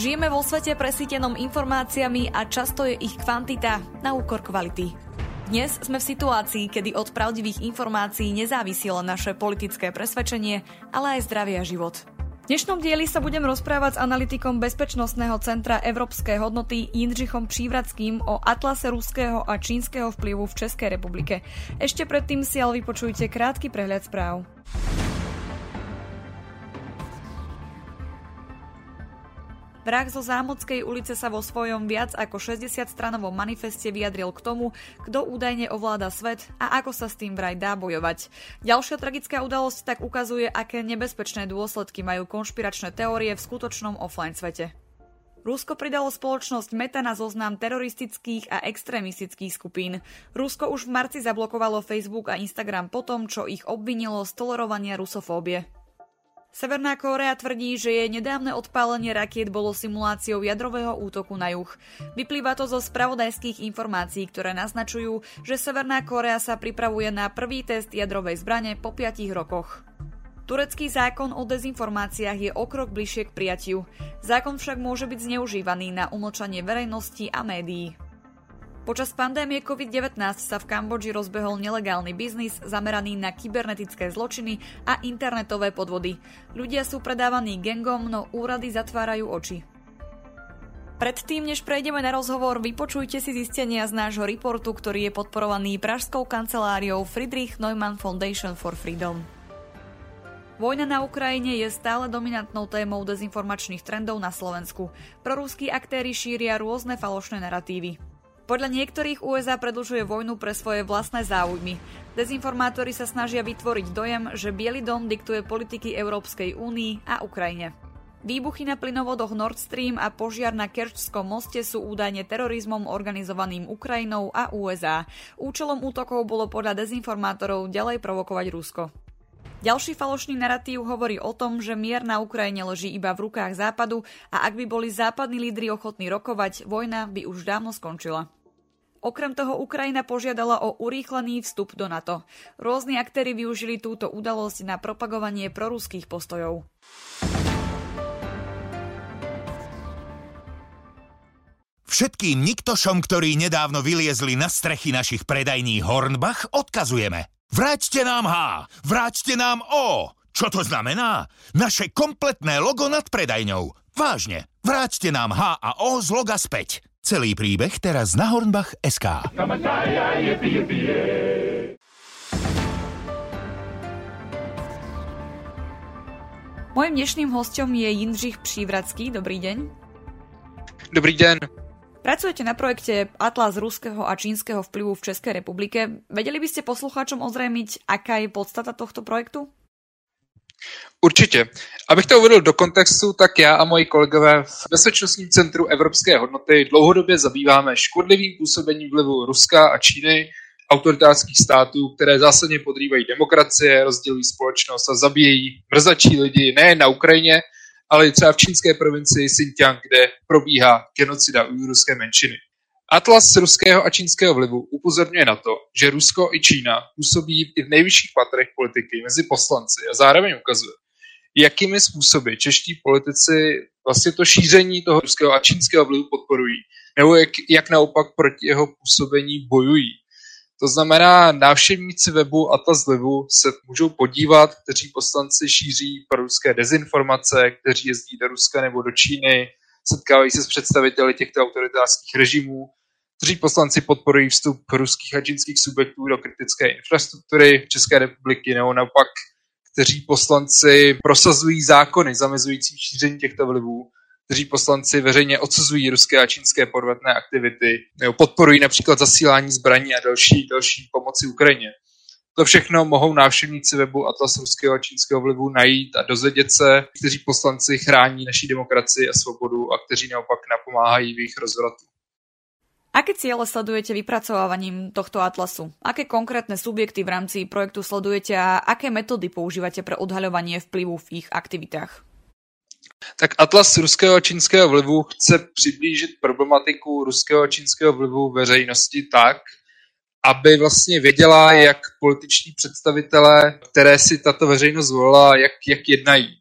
Žijeme vo svete presítenom informáciami a často je ich kvantita na úkor kvality. Dnes sme v situácii, kedy od pravdivých informácií nezávisí len naše politické presvedčenie, ale aj zdravie a život. V dnešnom dieli sa budem rozprávať s analytikom Bezpečnostného centra Európskej hodnoty Jindřichom Přívradským o atlase ruského a čínskeho vplyvu v Českej republike. Ešte predtým si ale vypočujte krátky prehľad správ. Vrah zo Zámodskej ulice sa vo svojom viac ako 60-stranovom manifeste vyjadril k tomu, kto údajne ovláda svet a ako sa s tým vraj dá bojovať. Ďalšia tragická udalosť tak ukazuje, aké nebezpečné dôsledky majú konšpiračné teórie v skutočnom offline svete. Rusko pridalo spoločnosť Meta na zoznam teroristických a extrémistických skupín. Rusko už v marci zablokovalo Facebook a Instagram po tom, čo ich obvinilo z tolerovania rusofóbie. Severná Kórea tvrdí, že jej nedávne odpálenie rakiet bolo simuláciou jadrového útoku na juh. Vyplýva to zo spravodajských informácií, ktoré naznačujú, že Severná Kórea sa pripravuje na prvý test jadrovej zbrane po 5 rokoch. Turecký zákon o dezinformáciách je o krok bližšie k prijatiu. Zákon však môže byť zneužívaný na umlčanie verejnosti a médií. Počas pandémie COVID-19 sa v Kambodži rozbehol nelegálny biznis zameraný na kybernetické zločiny a internetové podvody. Ľudia sú predávaní gengom, no úrady zatvárajú oči. Predtým, než prejdeme na rozhovor, vypočujte si zistenia z nášho reportu, ktorý je podporovaný pražskou kanceláriou Friedrich Neumann Foundation for Freedom. Vojna na Ukrajine je stále dominantnou témou dezinformačných trendov na Slovensku. Prorúskí aktéry šíria rôzne falošné narratívy. Podľa niektorých USA predlžuje vojnu pre svoje vlastné záujmy. Dezinformátori sa snažia vytvoriť dojem, že Biely dom diktuje politiky Európskej únii a Ukrajine. Výbuchy na plynovodoch Nord Stream a požiar na Kerčskom moste sú údajne terorizmom organizovaným Ukrajinou a USA. Účelom útokov bolo podľa dezinformátorov ďalej provokovať Rusko. Ďalší falošný narratív hovorí o tom, že mier na Ukrajine leží iba v rukách Západu a ak by boli západní lídry ochotní rokovať, vojna by už dávno skončila. Okrem toho Ukrajina požiadala o urýchlený vstup do NATO. Rôzni aktéry využili túto udalosť na propagovanie proruských postojov. Všetkým niktošom, ktorí nedávno vyliezli na strechy našich predajní Hornbach, odkazujeme. Vráťte nám H, vráťte nám O. Čo to znamená? Naše kompletné logo nad predajňou. Vážne, vráťte nám H a O z loga späť. Celý príbeh teraz na Hornbach SK. Mojím dnešným hostom je Jindřich Přívradský. Dobrý deň. Dobrý den. Pracujete na projekte Atlas ruského a čínskeho vplyvu v Českej republike. Vedeli by ste poslucháčom ozrejmiť, aká je podstata tohto projektu? Určitě. Abych to uvedl do kontextu, tak já a moji kolegové v Bezpečnostním centru Evropské hodnoty dlouhodobě zabýváme škodlivým působením vlivu Ruska a Číny, autoritářských států, které zásadně podrývají demokracie, rozdělují společnost a zabíjejí mrzačí lidi nejen na Ukrajině, ale i třeba v čínské provincii Xinjiang, kde probíhá genocida ujgurské menšiny. Atlas ruského a čínského vlivu upozorňuje na to, že Rusko i Čína působí i v nejvyšších patrech politiky mezi poslanci a zároveň ukazuje, jakými způsoby čeští politici vlastně to šíření toho ruského a čínského vlivu podporují, nebo jak, jak naopak proti jeho působení bojují. To znamená, návštěvníci webu Atlas Livu se můžou podívat, kteří poslanci šíří pro ruské dezinformace, kteří jezdí do Ruska nebo do Číny, setkávají se s představiteli těchto autoritářských režimů kteří poslanci podporují vstup ruských a čínských subjektů do kritické infrastruktury České republiky, nebo naopak, kteří poslanci prosazují zákony zamezující šíření těchto vlivů, kteří poslanci veřejně odsuzují ruské a čínské podvetné aktivity, nebo podporují například zasílání zbraní a další, další pomoci Ukrajině. To všechno mohou návštěvníci webu Atlas ruského a čínského vlivu najít a dozvědět se, kteří poslanci chrání naší demokracii a svobodu a kteří naopak napomáhají v jejich rozvratu. Aké ciele sledujete vypracovávaním tohto atlasu? Aké konkrétne subjekty v rámci projektu sledujete a aké metódy používate pre odhaľovanie vplyvu v ich aktivitách? Tak Atlas ruského a čínského vlivu chce přiblížit problematiku ruského a čínského vlivu veřejnosti tak, aby vlastně věděla, jak političní představitelé, které si tato veřejnost zvolila, jak, jak jednají.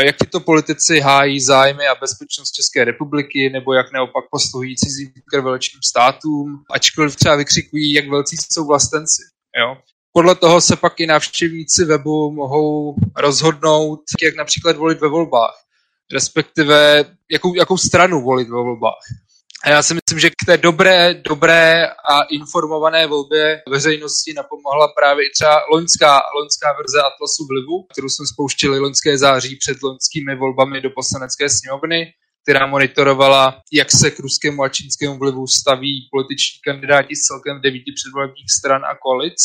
Jak tyto politici hájí zájmy a bezpečnost České republiky, nebo jak neopak posluhují cizím krvelečným státům, ačkoliv třeba vykřikují, jak velcí jsou vlastenci. Jo? Podle toho se pak i návštěvníci webu mohou rozhodnout, jak například volit ve volbách, respektive jakou, jakou stranu volit ve volbách. A já si myslím, že k té dobré, dobré a informované volbě veřejnosti napomohla právě i třeba loňská, loňská verze Atlasu vlivu, kterou jsme spouštili loňské září před loňskými volbami do poslanecké sněmovny, která monitorovala, jak se k ruskému a čínskému vlivu staví političní kandidáti z celkem devíti předvolebních stran a koalic,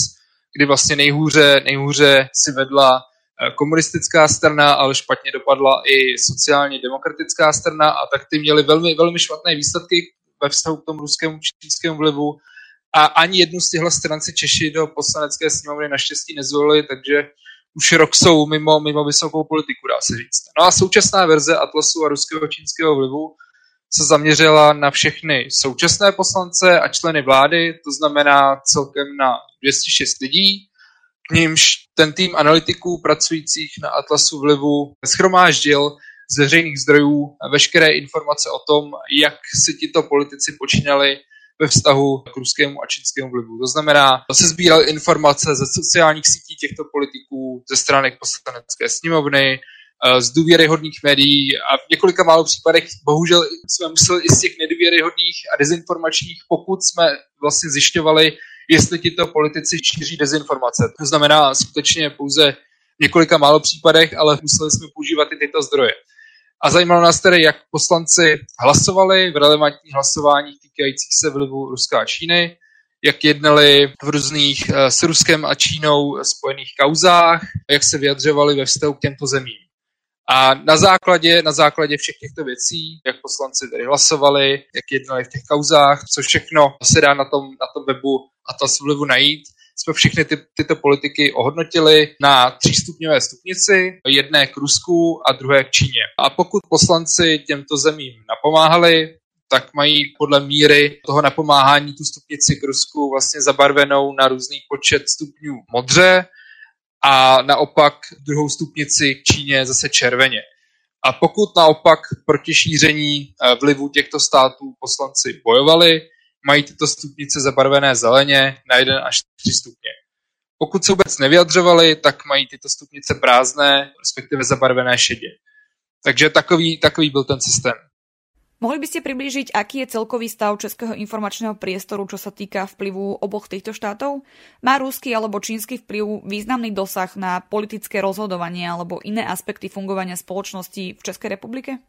kdy vlastně nejhůře, nejhůře si vedla komunistická strana, ale špatně dopadla i sociálně demokratická strana a tak ty měly velmi, velmi špatné výsledky ve vztahu k tomu ruskému čínskému vlivu a ani jednu z těchto stran si Češi do poslanecké sněmovny naštěstí nezvolili, takže už rok jsou mimo, mimo vysokou politiku, dá se říct. No a současná verze Atlasu a ruského čínského vlivu se zaměřila na všechny současné poslance a členy vlády, to znamená celkem na 206 lidí, k nímž ten tým analytiků pracujících na Atlasu vlivu schromáždil z veřejných zdrojů veškeré informace o tom, jak si tito politici počínali ve vztahu k ruskému a čínskému vlivu. To znamená, se sbíral informace ze sociálních sítí těchto politiků, ze stránek poslanecké sněmovny, eh, z důvěryhodných médií a v několika málo případech bohužel jsme museli i z těch nedůvěryhodných a dezinformačních, pokud jsme vlastně zjišťovali, jestli tito politici šíří dezinformace. To znamená skutečně pouze v několika málo případech, ale museli jsme používat i tyto zdroje. A zajímalo nás tedy, jak poslanci hlasovali v relevantních hlasováních týkajících se vlivu Ruska a Číny, jak jednali v různých eh, s Ruskem a Čínou spojených kauzách, jak se vyjadřovali ve vztahu k těmto zemím. A na základě, na základě všech těchto věcí, jak poslanci tedy hlasovali, jak jednali v těch kauzách, co všechno se dá na tom, na tom webu Atlas vlivu najít, jsme všechny ty, tyto politiky ohodnotili na třístupňové stupnici, jedné k Rusku a druhé k Číně. A pokud poslanci těmto zemím napomáhali, tak mají podle míry toho napomáhání tu stupnici k Rusku vlastně zabarvenou na různý počet stupňů modře a naopak druhou stupnici k Číně zase červeně. A pokud naopak proti šíření eh, vlivu těchto států poslanci bojovali, mají tyto stupnice zabarvené zeleně na 1 až 3 stupně. Pokud se vůbec nevyjadřovali, tak mají tyto stupnice prázdné, respektive zabarvené šedě. Takže takový, takový byl ten systém. Mohli by ste priblížiť, aký je celkový stav českého informačného priestoru, čo sa týka vplyvu oboch týchto štátov? Má rúsky alebo čínsky vplyv významný dosah na politické rozhodovanie alebo iné aspekty fungovania spoločnosti v Českej republike?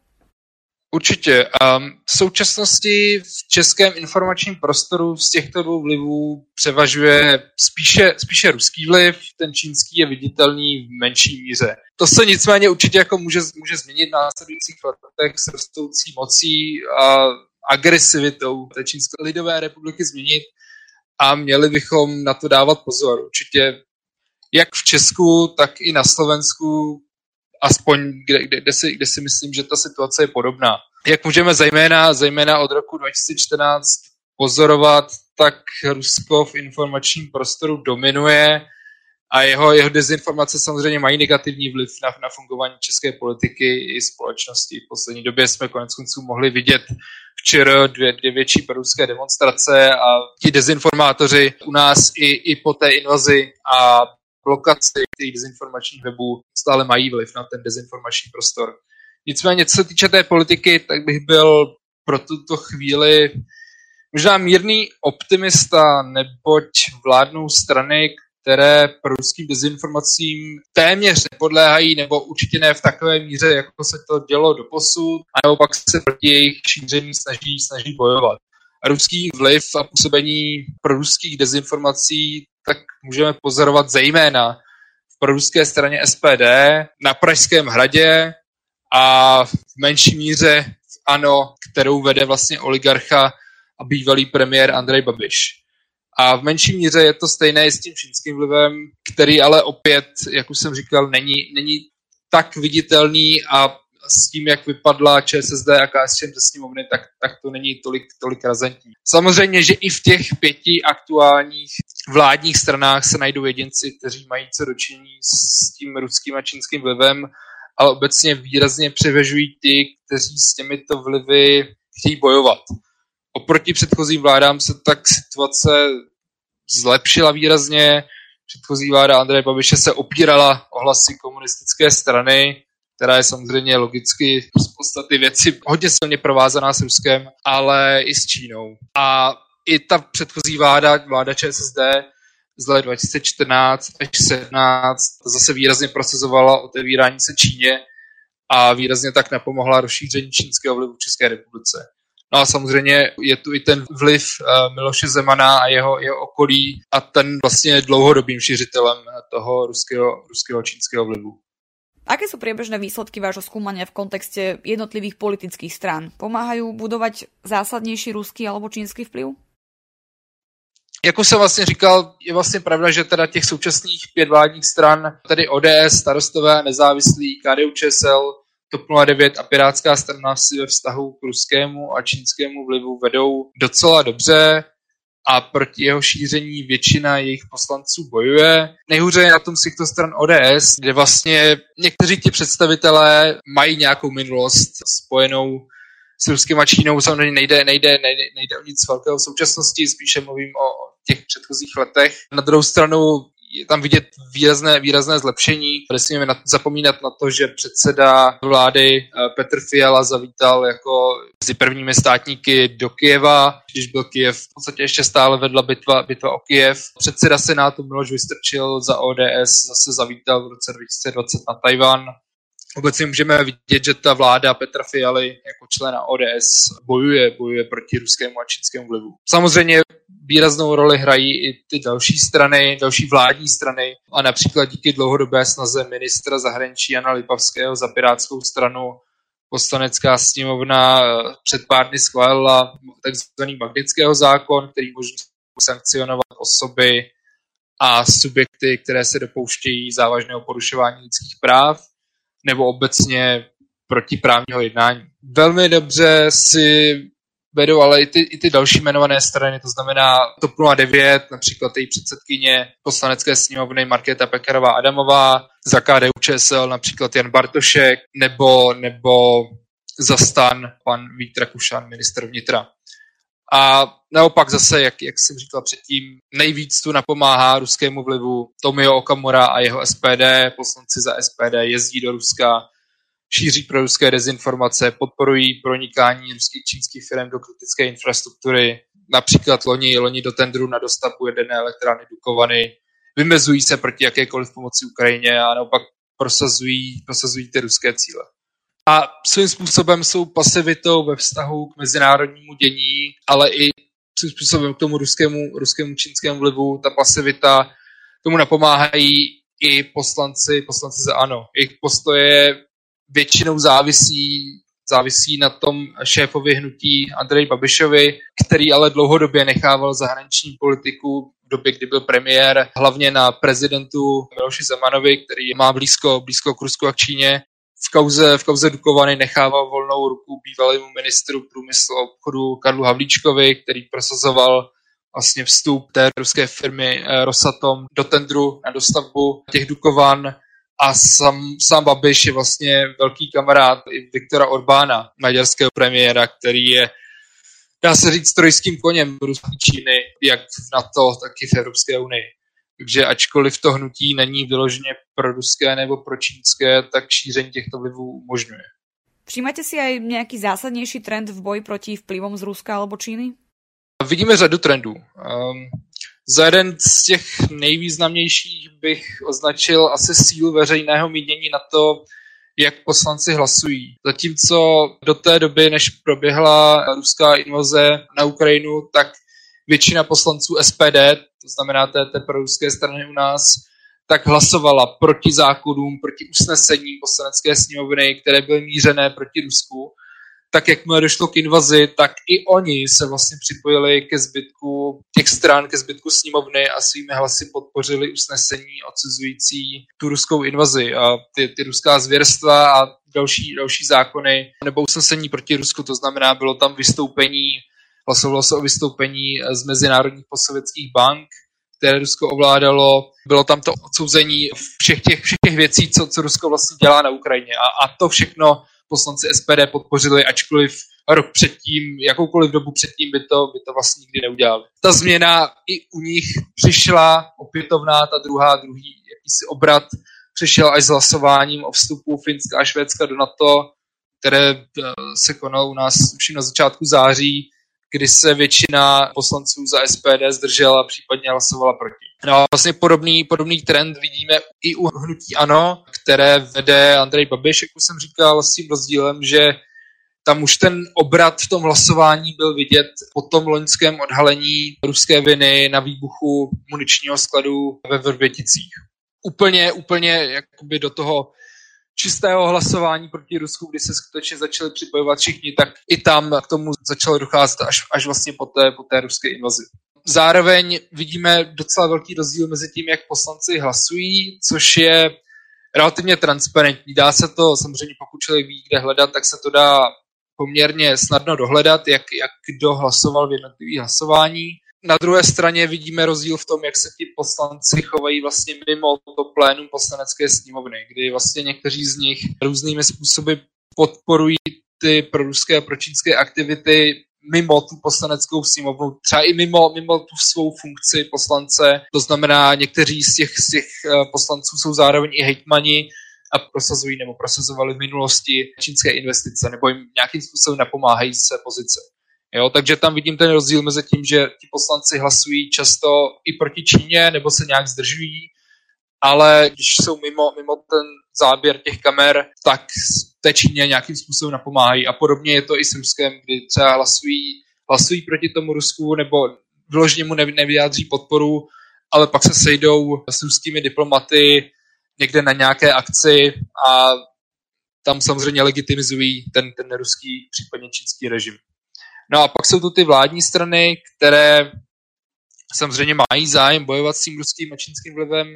Určitě. Um, v současnosti v českém informačním prostoru z těchto dvou vlivů převažuje spíše, spíše ruský vliv, ten čínský je viditelný v menší míře. To se nicméně určitě jako může, může změnit v následujících letech s rostoucí mocí a agresivitou té Čínské lidové republiky změnit a měli bychom na to dávat pozor. Určitě jak v Česku, tak i na Slovensku aspoň kde, kde, kde, si, kde si myslím, že ta situace je podobná. Jak můžeme zejména, zejména od roku 2014 pozorovat, tak Rusko v informačním prostoru dominuje a jeho, jeho dezinformace samozřejmě mají negativní vliv na, na fungování české politiky i společnosti. V poslední době jsme konec konců mohli vidět včera dvě, dvě větší peruské demonstrace a ti dezinformátoři u nás i, i po té invazi a blokaci těch dezinformačních webů stále mají vliv na ten dezinformační prostor. Nicméně, co se týče té politiky, tak bych byl pro tuto chvíli možná mírný optimista, neboť vládnou strany, které ruským dezinformacím téměř nepodléhají, nebo určitě ne v takové míře, jako se to dělo do posud, a nebo pak se proti jejich šíření snaží, snaží bojovat. A ruský vliv a působení pro ruských dezinformací tak můžeme pozorovat zejména v proruské straně SPD, na Pražském hradě a v menší míře ANO, kterou vede vlastně oligarcha a bývalý premiér Andrej Babiš. A v menší míře je to stejné s tím čínským vlivem, který ale opět, jak už jsem říkal, není, není tak viditelný a s tím, jak vypadla ČSSD a KSČM ze sněmovny, tak, tak to není tolik, tolik razentní. Samozřejmě, že i v těch pěti aktuálních vládních stranách se najdou jedinci, kteří mají co dočinění s tím ruským a čínským vlivem ale obecně výrazně převažují ty, kteří s těmito vlivy chtějí bojovat. Oproti předchozím vládám se tak situace zlepšila výrazně. Předchozí vláda Andreje Babiše se opírala o hlasy komunistické strany, která je samozřejmě logicky z podstaty věci hodně silně provázaná s Ruskem, ale i s Čínou. A i ta předchozí vláda, vláda ČSSD, z let 2014 až 2017 zase výrazně procesovala otevírání se Číně a výrazně tak napomohla rozšíření čínského vlivu v České republice. No a samozřejmě je tu i ten vliv uh, Miloše Zemana a jeho, jeho okolí a ten vlastně dlouhodobým šiřitelem toho ruského, ruského čínského vlivu. Aké sú priebežné výsledky vášho skúmania v kontexte jednotlivých politických strán? Pomáhajú budovať zásadnější ruský alebo čínsky vplyv? Jak už jsem vlastně říkal, je vlastně pravda, že teda těch současných pět vládních stran, tedy ODS, starostové, nezávislí, KDU ČSL, TOP 09 a Pirátská strana si ve vztahu k ruskému a čínskému vlivu vedou docela dobře a proti jeho šíření většina jejich poslanců bojuje. Nejhůře je na tom z těchto stran ODS, kde vlastně někteří ti představitelé mají nějakou minulost spojenou s Ruskem a Čínou. Samozřejmě nejde, nejde, nejde, nejde o nic velkého v současnosti, spíše mluvím o těch předchozích letech. Na druhou stranu je tam vidět výrazné, výrazné zlepšení. Nesmíme zapomínat na to, že předseda vlády eh, Petr Fiala zavítal jako mezi prvními státníky do Kijeva, když byl Kijev v podstatě ještě stále vedla bitva, bitva o Kijev. Předseda Senátu Miloš Vystrčil za ODS zase zavítal v roce 2020 na Tajvan obecně můžeme vidět, že ta vláda Petra Fialy jako člena ODS bojuje, bojuje proti ruskému a čínskému vlivu. Samozřejmě výraznou roli hrají i ty další strany, další vládní strany a například díky dlouhodobé snaze ministra zahraničí Jana Lipavského za Pirátskou stranu poslanecká sněmovna před pár dny schválila takzvaný Magnického zákon, který může sankcionovat osoby a subjekty, které se dopouštějí závažného porušování lidských práv nebo obecně protiprávního jednání. Velmi dobře si vedou ale i ty, i ty další jmenované strany, to znamená TOP 09, například její předsedkyně poslanecké sněmovny Markéta Pekarová Adamová, za KDU ČSL například Jan Bartošek, nebo, nebo za stan pan Vít Rakušan, minister vnitra. A naopak zase, jak, jak jsem říkal předtím, nejvíc tu napomáhá ruskému vlivu Tomio Okamura a jeho SPD. Poslanci za SPD jezdí do Ruska, šíří pro ruské dezinformace, podporují pronikání ruských čínských firm do kritické infrastruktury. Například loni, loni do tendru na dostavbu jedné elektrárny Dukovany. Vymezují se proti jakékoliv pomoci Ukrajině a naopak prosazují, prosazují ty ruské cíle a svým způsobem jsou pasivitou ve vztahu k mezinárodnímu dění, ale i svým způsobem k tomu ruskému, ruskému čínskému vlivu, ta pasivita, tomu napomáhají i poslanci, poslanci za ANO. Jejich postoje většinou závisí, závisí na tom šéfovi hnutí Andrej Babišovi, který ale dlouhodobě nechával zahraniční politiku v době, kdy byl premiér, hlavně na prezidentu Miloši Zemanovi, který má blízko, blízko k Rusku a k Číně, v kauze, v kauze Dukovany nechával volnou ruku bývalému ministru průmyslu a obchodu Karlu Havlíčkovi, který prosazoval vlastně vstup té ruské firmy eh, Rosatom do tendru na dostavbu těch Dukovan a sám, sám Babiš je vlastně velký kamarád i Viktora Orbána, maďarského premiéra, který je dá se říct trojským koněm ruské Číny, jak na to, tak i v Evropské unii. Takže ačkoliv to hnutí není vyloženě pro ruské nebo pro čínské, tak šíření těchto vlivů umožňuje. Přijímáte si aj nějaký zásadnější trend v boji proti vplyvom z Ruska alebo Číny? Vidíme řadu trendů. Um, za jeden z těch nejvýznamnějších bych označil asi sílu veřejného mínění na to, jak poslanci hlasují. Zatímco do té doby, než proběhla ruská invaze na Ukrajinu, tak většina poslanců SPD, to znamená té, té proruské strany u nás, tak hlasovala proti zákonům, proti usnesení poslanecké sněmovny, které byly mířené proti Rusku, tak jakmile došlo k invazi, tak i oni se vlastně připojili ke zbytku těch stran, ke zbytku sněmovny a svými hlasy podpořili usnesení odsuzující tu ruskou invazi a ty, ty ruská zvěrstva a další, další zákony nebo usnesení proti Rusku, to znamená, bylo tam vystoupení Hlasovalo se o vystoupení z mezinárodních postsovětských bank, které Rusko ovládalo. Bylo tam to odsouzení všech těch, všech těch věcí, co, co Rusko vlastně dělá na Ukrajině. A, a to všechno poslanci SPD podpořili, ačkoliv rok předtím, jakoukoliv dobu předtím by to, by to vlastně nikdy neudělali. Ta změna i u nich přišla opětovná, ta druhá, druhý jakýsi obrat přišel až s hlasováním o vstupu Finska a Švédska do NATO, které eh, se konalo u nás už na začátku září, kdy se většina poslanců za SPD zdržela, případně hlasovala proti. No a vlastně podobný, podobný trend vidíme i u hnutí ANO, které vede Andrej Babiš, jak už jsem říkal, s tím rozdílem, že tam už ten obrat v tom hlasování byl vidět po tom loňském odhalení ruské viny na výbuchu muničního skladu ve Vrběticích. Úplně, úplně jakoby do toho čistého hlasování proti Rusku, kdy se skutečně začali připojovat všichni, tak i tam k tomu začalo docházet až, až vlastně po té, po té ruské invazi. Zároveň vidíme docela velký rozdíl mezi tím, jak poslanci hlasují, což je relativně transparentní. Dá se to, samozřejmě pokud člověk ví, kde hledat, tak se to dá poměrně snadno dohledat, jak, jak kdo hlasoval v jednotlivých hlasování. Na druhé straně vidíme rozdíl v tom, jak se ti poslanci chovají vlastně mimo to plénum poslanecké sněmovny, kdy vlastně někteří z nich různými způsoby podporují ty proruské a pročínské aktivity mimo tu poslaneckou sněmovnu, třeba i mimo, mimo tu svou funkci poslance. To znamená, někteří z těch, z těch eh, poslanců jsou zároveň i hejtmani a prosazují nebo prosazovali v minulosti čínské investice nebo jim nějakým způsobem napomáhají své pozice. Jo, takže tam vidím ten rozdíl mezi tím, že ti poslanci hlasují často i proti Číně nebo se nějak zdržují, ale když jsou mimo, mimo ten záběr těch kamer, tak té Číně nějakým způsobem napomáhají. A podobně je to i s Ruskem, kdy třeba hlasují, hlasují proti tomu Rusku nebo vyloženě mu nevyjádří podporu, ale pak se sejdou s ruskými diplomaty někde na nějaké akci a tam samozřejmě legitimizují ten, ten ruský, případně čínský režim. No a pak jsou tu ty vládní strany, které samozřejmě mají zájem bojovat s tím ruským a čínským vlivem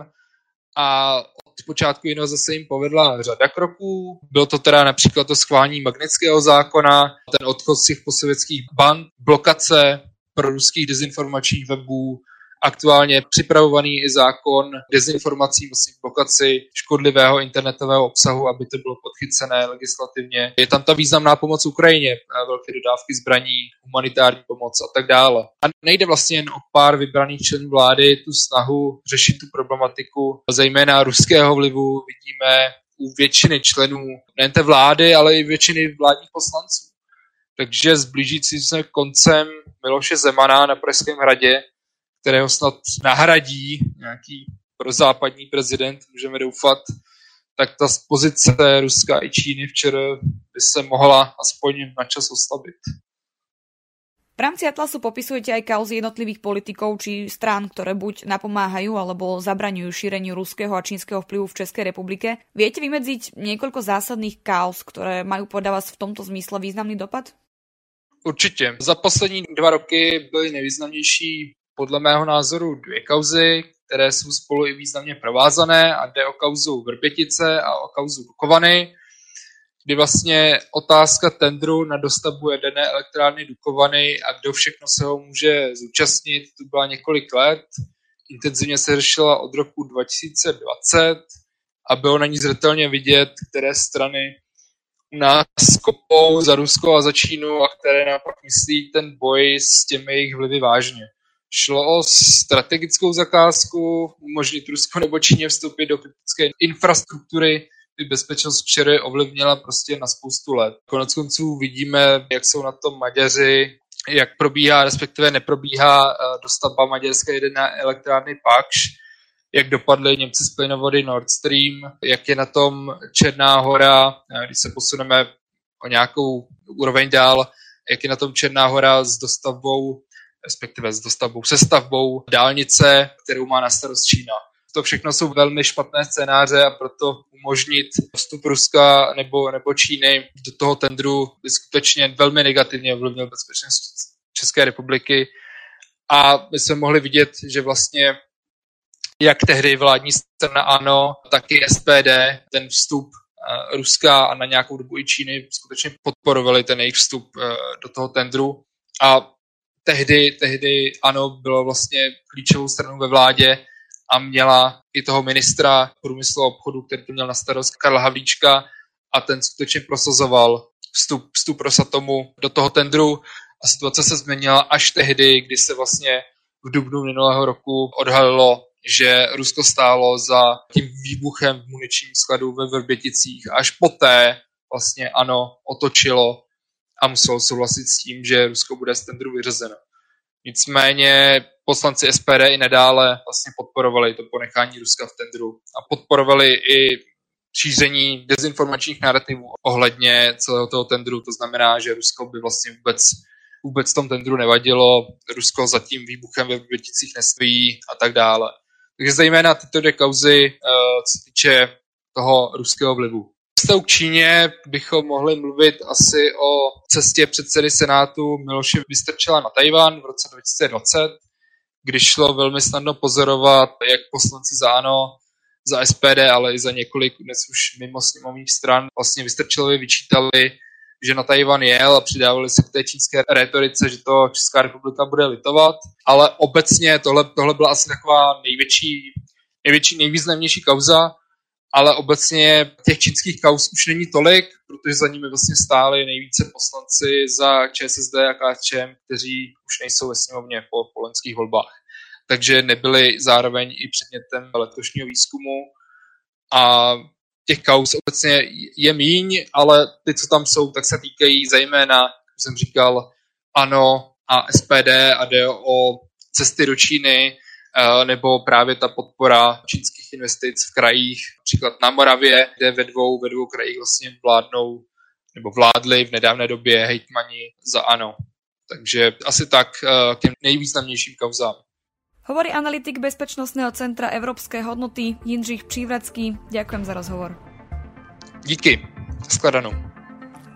a od počátku jiného zase jim povedla řada kroků. Bylo to teda například to schválení magnického zákona, ten odchod z těch posovětských band, blokace pro ruských dezinformačních webů, aktuálně připravovaný i zákon dezinformací, vlastně blokaci škodlivého internetového obsahu, aby to bylo podchycené legislativně. Je tam ta významná pomoc Ukrajině, velké dodávky zbraní, humanitární pomoc a tak dále. A nejde vlastně jen o pár vybraných členů vlády, tu snahu řešit tu problematiku, zejména ruského vlivu vidíme u většiny členů nejen té vlády, ale i většiny vládních poslanců. Takže s blížícím se koncem Miloše Zemana na Pražském hradě kterého snad nahradí nějaký prozápadní prezident, můžeme doufat, tak ta pozice Ruska i Číny včera by se mohla aspoň na čas oslabit. V rámci Atlasu popisujete aj kauzy jednotlivých politikov či strán, ktoré buď napomáhajú alebo zabraňujú šíreniu ruského a čínskeho vplyvu v Českej republike. Viete vymedziť niekoľko zásadných kauz, ktoré majú podľa vás v tomto zmysle významný dopad? Určitě. Za poslední dva roky byly nejvýznamnější podle mého názoru dvě kauzy, které jsou spolu i významně provázané a jde o kauzu Vrbětice a o kauzu Dukovany, kdy vlastně otázka tendru na dostavbu jedné elektrárny Dukovany a kdo všechno se ho může zúčastnit, tu byla několik let. Intenzivně se řešila od roku 2020 a bylo na ní zřetelně vidět, které strany u nás kopou za Rusko a za Čínu a které naopak myslí ten boj s těmi jejich vlivy vážně. Šlo o strategickou zakázku, umožnit Rusko nebo Číně vstoupit do kritické infrastruktury, by bezpečnost včera ovlivnila prostě na spoustu let. Konec konců vidíme, jak jsou na tom Maďaři, jak probíhá, respektive neprobíhá eh, dostavba maďarské jedné elektrárny Pakš, jak dopadly Němci z plynovody Nord Stream, jak je na tom Černá hora, eh, když se posuneme o nějakou úroveň dál, jak je na tom Černá hora s dostavbou respektive s dostavbou, sestavbou dálnice, kterou má na starost Čína. To všechno jsou velmi špatné scénáře a proto umožnit vstup Ruska nebo, nebo Číny do toho tendru by skutečně velmi negativně ovlivnil bezpečnost České republiky. A my jsme mohli vidět, že vlastně jak tehdy vládní strana ANO, tak i SPD ten vstup eh, Ruska a na nějakou dobu i Číny skutečně podporovali ten jejich vstup eh, do toho tendru. A tehdy, tehdy ano, bylo vlastně klíčovou stranou ve vládě a měla i toho ministra průmyslu a obchodu, který to měl na starost, Karla Havlíčka, a ten skutečně prosazoval vstup, vstup Rosatomu do toho tendru. A situace se změnila až tehdy, kdy se vlastně v dubnu minulého roku odhalilo, že Rusko stálo za tím výbuchem v muničním skladu ve Vrběticích. Až poté vlastně ano, otočilo a muselo souhlasit s tím, že Rusko bude z tendru vyřazeno. Nicméně poslanci SPD i nadále vlastně podporovali to ponechání Ruska v tendru a podporovali i šíření dezinformačních narrativů ohledně celého toho tendru. To znamená, že Rusko by vlastně vůbec, vůbec tom tendru nevadilo, Rusko za tím výbuchem ve Vrběticích nestojí a tak dále. Takže zejména tyto dvě kauzy, eh, co se týče toho ruského vlivu. Cestou k Číně bychom mohli mluvit asi o cestě předsedy Senátu Miloše Vystrčela na Tajvan v roce 2020, kdy šlo velmi snadno pozorovat, jak poslanci za ANO, za SPD, ale i za několik dnes už mimo sněmovních stran vlastně Vystrčelovi vyčítali, že na Tajvan jel a přidávali se k té čínské retorice, že to Česká republika bude litovat, ale obecně tohle, tohle byla asi taková největší, největší, nejvýznamnější kauza, ale obecně těch čínských kauz už není tolik, protože za nimi vlastně stáli nejvíce poslanci za ČSSD a KSČM, kteří už nejsou ve sněmovně po polenských volbách. Takže nebyli zároveň i předmětem letošního výzkumu a těch kauz obecně je míň, ale ty, co tam jsou, tak se týkají zejména, jak jsem říkal, ANO a SPD a jde o cesty do Číny, nebo právě ta podpora čínských investic v krajích, například na Moravě, kde ve dvou, ve dvou krajích vlastně vládnou nebo vládli v nedávné době hejtmani za ANO. Takže asi tak eh, k těm nejvýznamnějším kauzám. Hovorí analytik Bezpečnostného centra Evropské hodnoty Jindřich Přívracký. Ďakujem za rozhovor. Díky. Skladanou.